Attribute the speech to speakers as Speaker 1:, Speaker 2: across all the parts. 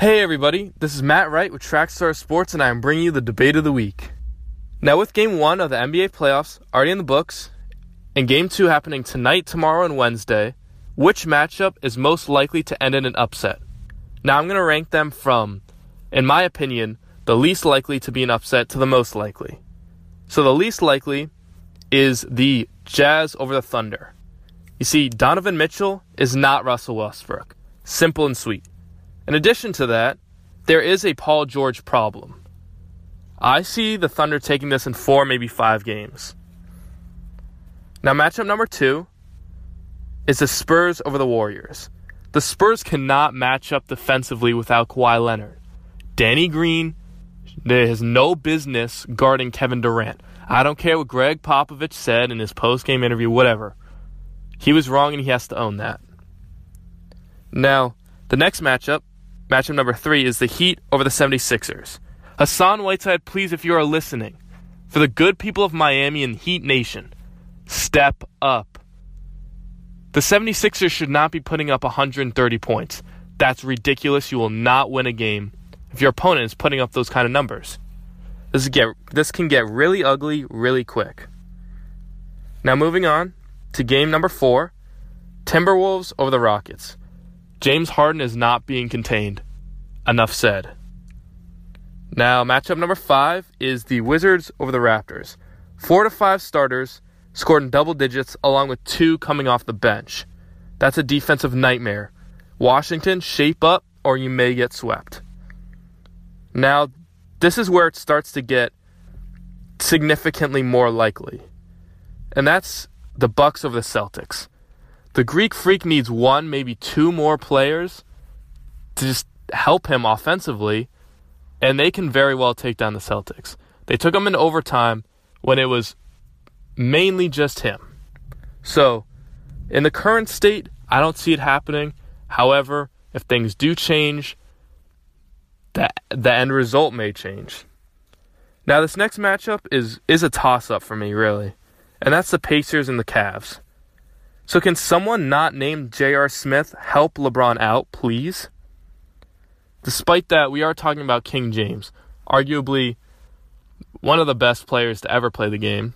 Speaker 1: Hey everybody, this is Matt Wright with Trackstar Sports, and I am bringing you the debate of the week. Now, with Game 1 of the NBA playoffs already in the books, and Game 2 happening tonight, tomorrow, and Wednesday, which matchup is most likely to end in an upset? Now, I'm going to rank them from, in my opinion, the least likely to be an upset to the most likely. So, the least likely is the Jazz over the Thunder. You see, Donovan Mitchell is not Russell Westbrook. Simple and sweet. In addition to that, there is a Paul George problem. I see the Thunder taking this in four, maybe five games. Now, matchup number two is the Spurs over the Warriors. The Spurs cannot match up defensively without Kawhi Leonard. Danny Green there has no business guarding Kevin Durant. I don't care what Gregg Popovich said in his post-game interview, whatever. He was wrong and he has to own that. Now, the next matchup Matchup number three is the Heat over the 76ers. Hassan Whiteside, please, if you are listening, for the good people of Miami and Heat Nation, step up. The 76ers should not be putting up 130 points. That's ridiculous. You will not win a game if your opponent is putting up those kind of numbers. This, get, this can get really ugly really quick. Now, moving on to game number four Timberwolves over the Rockets. James Harden is not being contained. Enough said. Now, matchup number five is the Wizards over the Raptors. Four to five starters scored in double digits, along with two coming off the bench. That's a defensive nightmare. Washington, shape up, or you may get swept. Now, this is where it starts to get significantly more likely. And that's the Bucks over the Celtics. The Greek Freak needs one, maybe two more players to just help him offensively, and they can very well take down the Celtics. They took him in overtime when it was mainly just him. So, in the current state, I don't see it happening. However, if things do change, the, the end result may change. Now, this next matchup is, is a toss up for me, really, and that's the Pacers and the Cavs. So, can someone not named J.R. Smith help LeBron out, please? Despite that, we are talking about King James, arguably one of the best players to ever play the game.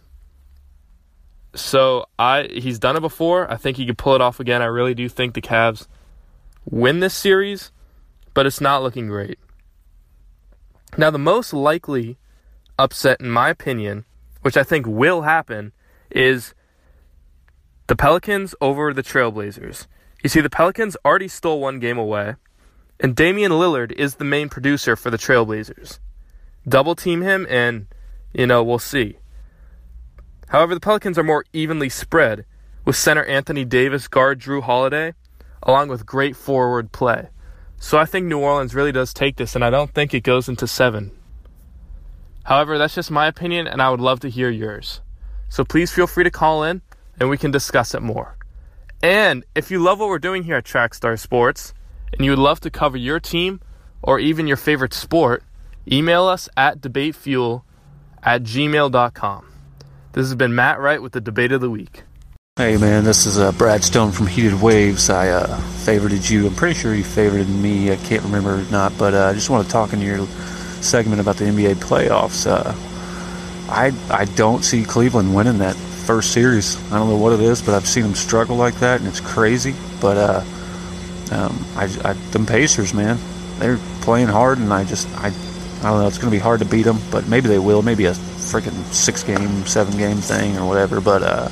Speaker 1: So I he's done it before. I think he could pull it off again. I really do think the Cavs win this series, but it's not looking great. Now the most likely upset in my opinion, which I think will happen, is the Pelicans over the Trailblazers. You see, the Pelicans already stole one game away, and Damian Lillard is the main producer for the Trailblazers. Double team him, and, you know, we'll see. However, the Pelicans are more evenly spread, with center Anthony Davis, guard Jrue Holiday, along with great forward play. So I think New Orleans really does take this, and I don't think it goes into seven. However, that's just my opinion, and I would love to hear yours. So please feel free to call in and we can discuss it more. And if you love what we're doing here at Trackstar Sports and you would love to cover your team or even your favorite sport, email us at debatefuel at gmail.com. This has been Matt Wright with the Debate of the Week.
Speaker 2: Hey man, this is uh, Brad Stone from Heated Waves. I uh, favorited you. I'm pretty sure you favorited me. I can't remember or not, but uh, I just want to talk in your segment about the NBA playoffs. Uh, I I don't see Cleveland winning that first series. I don't know what it is, but I've seen them struggle like that, and it's crazy. But uh, um, I, I, them Pacers, man, they're playing hard, and I just, I, I don't know. It's going to be hard to beat them, but maybe they will. Maybe a freaking six-game, seven-game thing or whatever. But uh,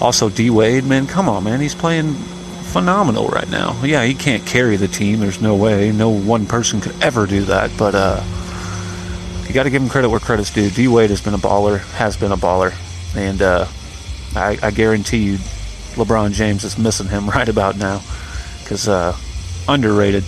Speaker 2: also D Wade, man, come on, man, he's playing phenomenal right now. Yeah, he can't carry the team. There's no way. No one person could ever do that. But uh, you got to give him credit where credit's due. D Wade has been a baller. Has been a baller and uh, I, I, guarantee you, LeBron James is missing him right about now because uh, underrated.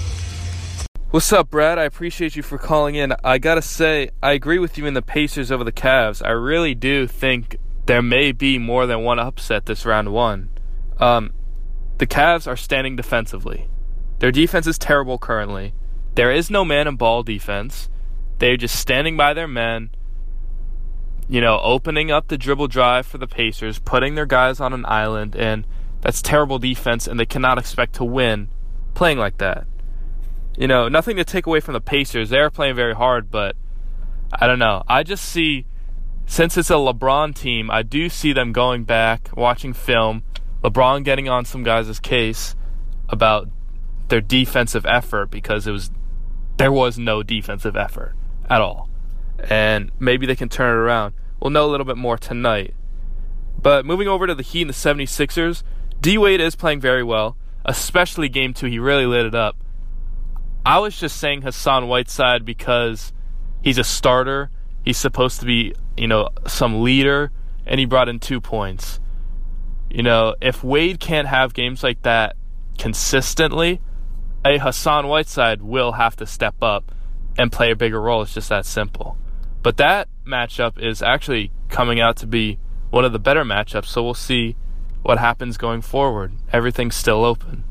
Speaker 1: What's up, Brad? I appreciate you for calling in. I gotta say, I agree with you in the Pacers over the Cavs. I really do think there may be more than one upset this round one. Um, the Cavs are standing defensively. Their defense is terrible currently. There is no man and ball defense. They're just standing by their men you know, opening up the dribble drive for the Pacers, putting their guys on an island, and that's terrible defense, and they cannot expect to win playing like that. you know, nothing to take away from the Pacers. They're playing very hard, but I don't know. I just see, since it's a LeBron team, I do see them going back, watching film, LeBron getting on some guys' case about their defensive effort because it was there was no defensive effort at all. And maybe they can turn it around. We'll know a little bit more tonight. But moving over to the Heat and the 76ers, D Wade is playing very well, especially game two. He really lit it up. I was just saying Hassan Whiteside because he's a starter. He's supposed to be, you know, some leader, and he brought in two points. You know, if Wade can't have games like that consistently, a Hassan Whiteside will have to step up and play a bigger role. It's just that simple. But that matchup is actually coming out to be one of the better matchups, so we'll see what happens going forward. Everything's still open.